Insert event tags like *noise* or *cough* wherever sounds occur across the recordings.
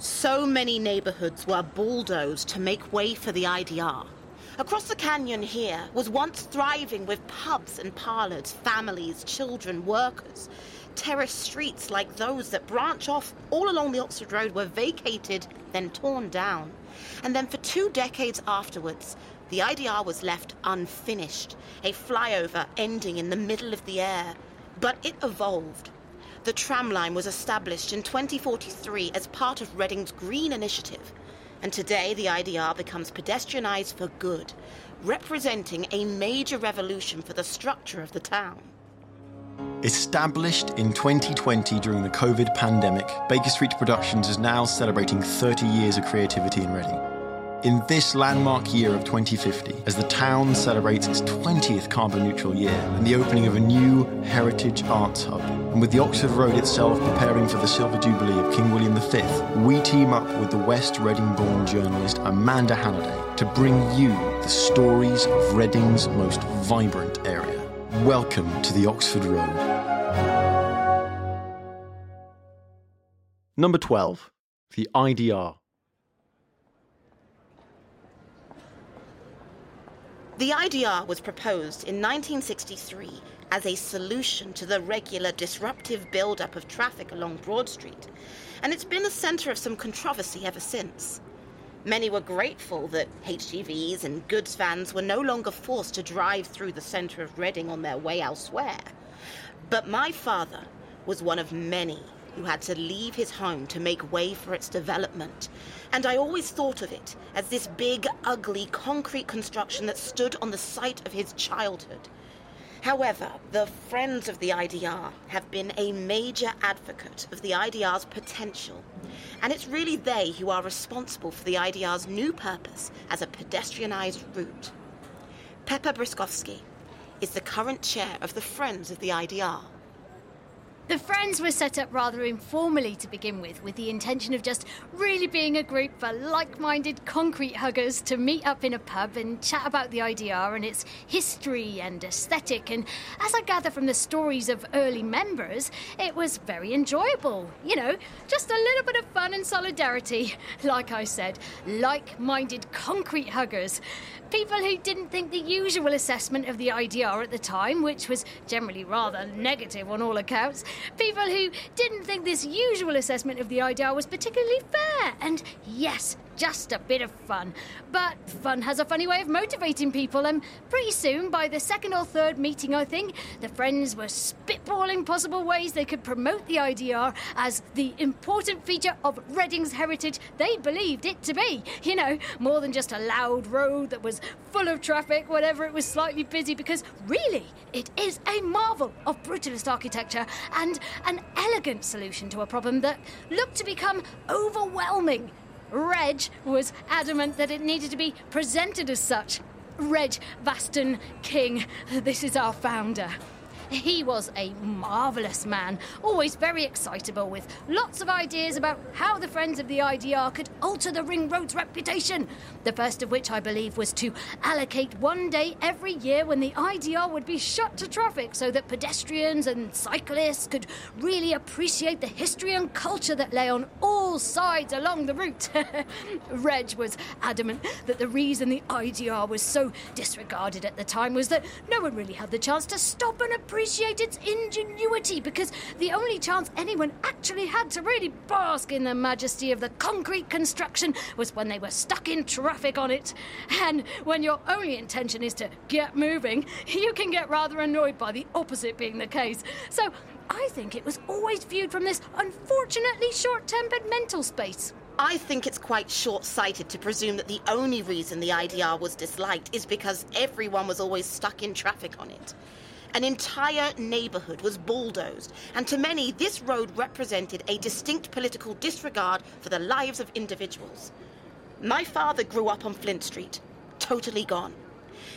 So many neighborhoods were bulldozed to make way for the IDR. Across the canyon here was once thriving with pubs and parlors, families, children, workers. Terrace streets like those that branch off all along the Oxford Road were vacated, then torn down. And then for two decades afterwards, the IDR was left unfinished, a flyover ending in the middle of the air. But it evolved. The tramline was established in 2043 as part of Reading's Green Initiative. And today the IDR becomes pedestrianised for good, representing a major revolution for the structure of the town. Established in 2020 during the COVID pandemic, Baker Street Productions is now celebrating 30 years of creativity in Reading. In this landmark year of 2050, as the town celebrates its 20th carbon neutral year and the opening of a new heritage arts hub, and with the Oxford Road itself preparing for the Silver Jubilee of King William V, we team up with the West Reading born journalist Amanda Halliday to bring you the stories of Reading's most vibrant area. Welcome to the Oxford Road. Number 12, the IDR. The IDR was proposed in 1963 as a solution to the regular disruptive build-up of traffic along Broad Street, and it's been the centre of some controversy ever since. Many were grateful that HGVs and goods vans were no longer forced to drive through the centre of Reading on their way elsewhere. But my father was one of many who had to leave his home to make way for its development. And I always thought of it as this big, ugly concrete construction that stood on the site of his childhood. However, the Friends of the IDR have been a major advocate of the IDR's potential. And it's really they who are responsible for the IDR's new purpose as a pedestrianised route. Pepper Briskowski is the current chair of the Friends of the IDR. The Friends were set up rather informally to begin with, with the intention of just really being a group for like minded concrete huggers to meet up in a pub and chat about the IDR and its history and aesthetic. And as I gather from the stories of early members, it was very enjoyable. You know, just a little bit of fun and solidarity. *laughs* Like I said, like minded concrete huggers. People who didn't think the usual assessment of the IDR at the time, which was generally rather negative on all accounts, people who didn't think this usual assessment of the IDR was particularly fair, and yes, just a bit of fun. But fun has a funny way of motivating people, and pretty soon, by the second or third meeting, I think, the friends were spitballing possible ways they could promote the IDR as the important feature of Reading's heritage they believed it to be. You know, more than just a loud road that was full of traffic whenever it was slightly busy, because really, it is a marvel of brutalist architecture and an elegant solution to a problem that looked to become overwhelming Reg was adamant that it needed to be presented as such. Reg Vastern King, this is our founder. He was a marvellous man, always very excitable, with lots of ideas about how the Friends of the IDR could alter the Ring Road's reputation. The first of which, I believe, was to allocate one day every year when the IDR would be shut to traffic so that pedestrians and cyclists could really appreciate the history and culture that lay on all sides along the route. *laughs* Reg was adamant that the reason the IDR was so disregarded at the time was that no one really had the chance to stop and appreciate appreciate its ingenuity because the only chance anyone actually had to really bask in the majesty of the concrete construction was when they were stuck in traffic on it. And when your only intention is to get moving, you can get rather annoyed by the opposite being the case. So I think it was always viewed from this unfortunately short tempered mental space. I think it's quite short sighted to presume that the only reason the IDR was disliked is because everyone was always stuck in traffic on it. An entire neighbourhood was bulldozed, and to many, this road represented a distinct political disregard for the lives of individuals. My father grew up on Flint Street, totally gone.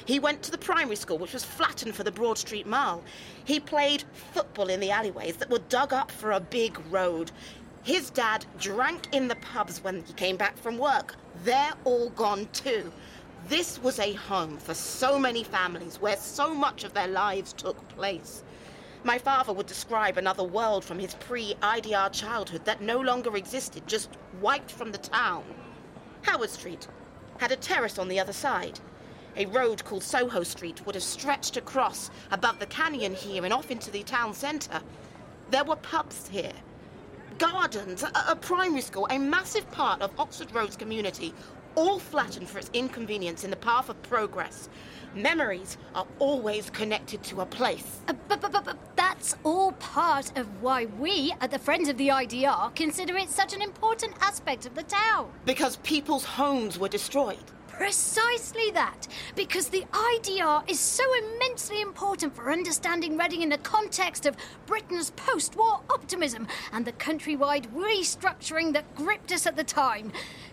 He went to the primary school, which was flattened for the Broad Street Mall. He played football in the alleyways that were dug up for a big road. His dad drank in the pubs when he came back from work. They're all gone too. This was a home for so many families where so much of their lives took place. My father would describe another world from his pre IDR childhood that no longer existed, just wiped from the town. Howard Street had a terrace on the other side. A road called Soho Street would have stretched across above the canyon here and off into the town centre. There were pubs here, gardens, a, a primary school, a massive part of Oxford Road's community, all flattened for its inconvenience in the path of progress. Memories are always connected to a place. Uh, but, but, but, but that's all part of why we, at the Friends of the IDR, consider it such an important aspect of the town. Because people's homes were destroyed. Precisely that, because the IDR is so immensely important for understanding Reading in the context of Britain's post war optimism and the countrywide restructuring that gripped us at the time.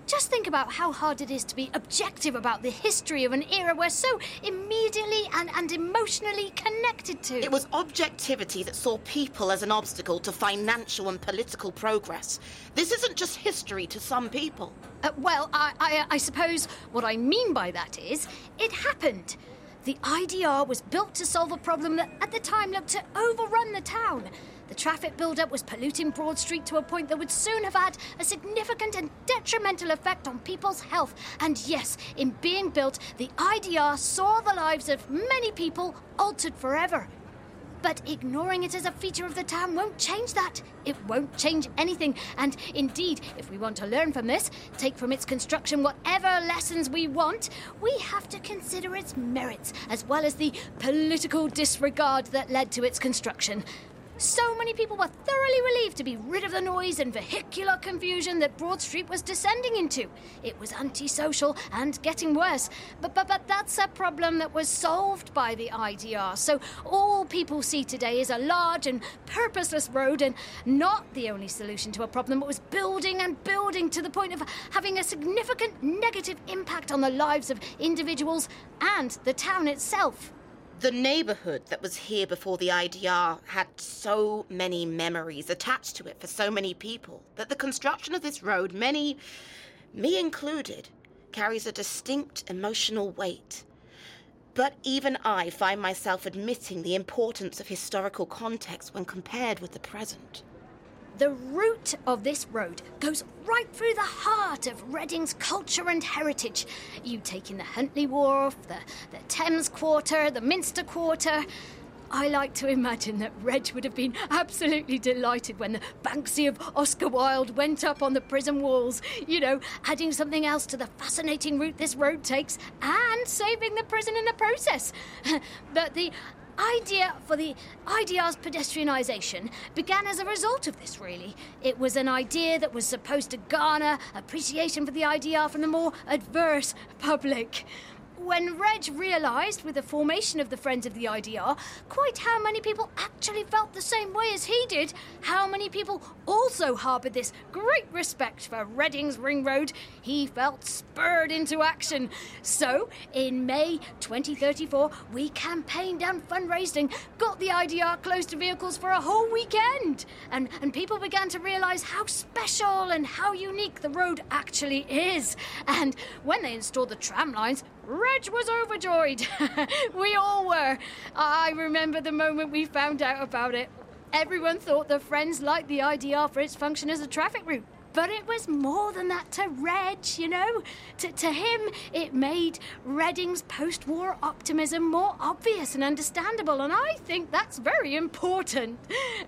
Just think about how hard it is to be objective about the history of an era we're so immediately and, and emotionally connected to. It was objectivity that saw people as an obstacle to financial and political progress. This isn't just history to some people. Uh, well, I, I, I suppose what I mean by that is it happened. The IDR was built to solve a problem that at the time looked to overrun the town. The traffic build-up was polluting Broad Street to a point that would soon have had a significant and detrimental effect on people's health. And yes, in being built, the IDR saw the lives of many people altered forever. But ignoring it as a feature of the town won't change that. It won't change anything. And indeed, if we want to learn from this, take from its construction whatever lessons we want, we have to consider its merits as well as the political disregard that led to its construction. So many people were thoroughly relieved to be rid of the noise and vehicular confusion that Broad Street was descending into. It was antisocial and getting worse. But, but, but that's a problem that was solved by the IDR. So all people see today is a large and purposeless road and not the only solution to a problem that was building and building to the point of having a significant negative impact on the lives of individuals and the town itself. The neighbourhood that was here before the IDR had so many memories attached to it for so many people that the construction of this road, many, me included, carries a distinct emotional weight. But even I find myself admitting the importance of historical context when compared with the present. The route of this road goes right through the heart of Reading's culture and heritage. You take in the Huntley Wharf, the, the Thames Quarter, the Minster Quarter. I like to imagine that Reg would have been absolutely delighted when the Banksy of Oscar Wilde went up on the prison walls, you know, adding something else to the fascinating route this road takes and saving the prison in the process. *laughs* but the idea for the IDR's pedestrianisation began as a result of this, really. It was an idea that was supposed to garner appreciation for the IDR from the more adverse public when Reg realised, with the formation of the Friends of the IDR, quite how many people actually felt the same way as he did, how many people also harboured this great respect for Reading's Ring Road, he felt spurred into action. So, in May 2034, we campaigned and fundraising, got the IDR close to vehicles for a whole weekend, and, and people began to realise how special and how unique the road actually is. And when they installed the tram lines, Reg was overjoyed. *laughs* we all were. I remember the moment we found out about it. Everyone thought the Friends liked the IDR for its function as a traffic route. But it was more than that to Reg, you know. To, to him, it made Reading's post war optimism more obvious and understandable, and I think that's very important.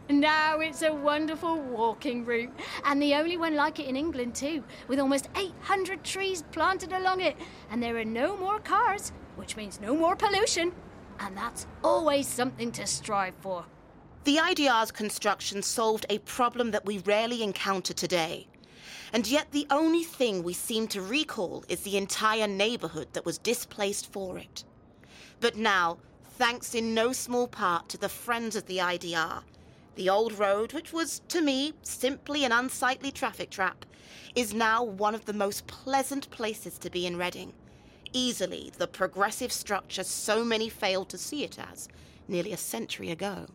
Now it's a wonderful walking route, and the only one like it in England, too, with almost 800 trees planted along it, and there are no more cars, which means no more pollution, and that's always something to strive for. The IDR's construction solved a problem that we rarely encounter today. And yet, the only thing we seem to recall is the entire neighbourhood that was displaced for it. But now, thanks in no small part to the friends of the IDR, the old road, which was, to me, simply an unsightly traffic trap, is now one of the most pleasant places to be in Reading. Easily the progressive structure so many failed to see it as nearly a century ago.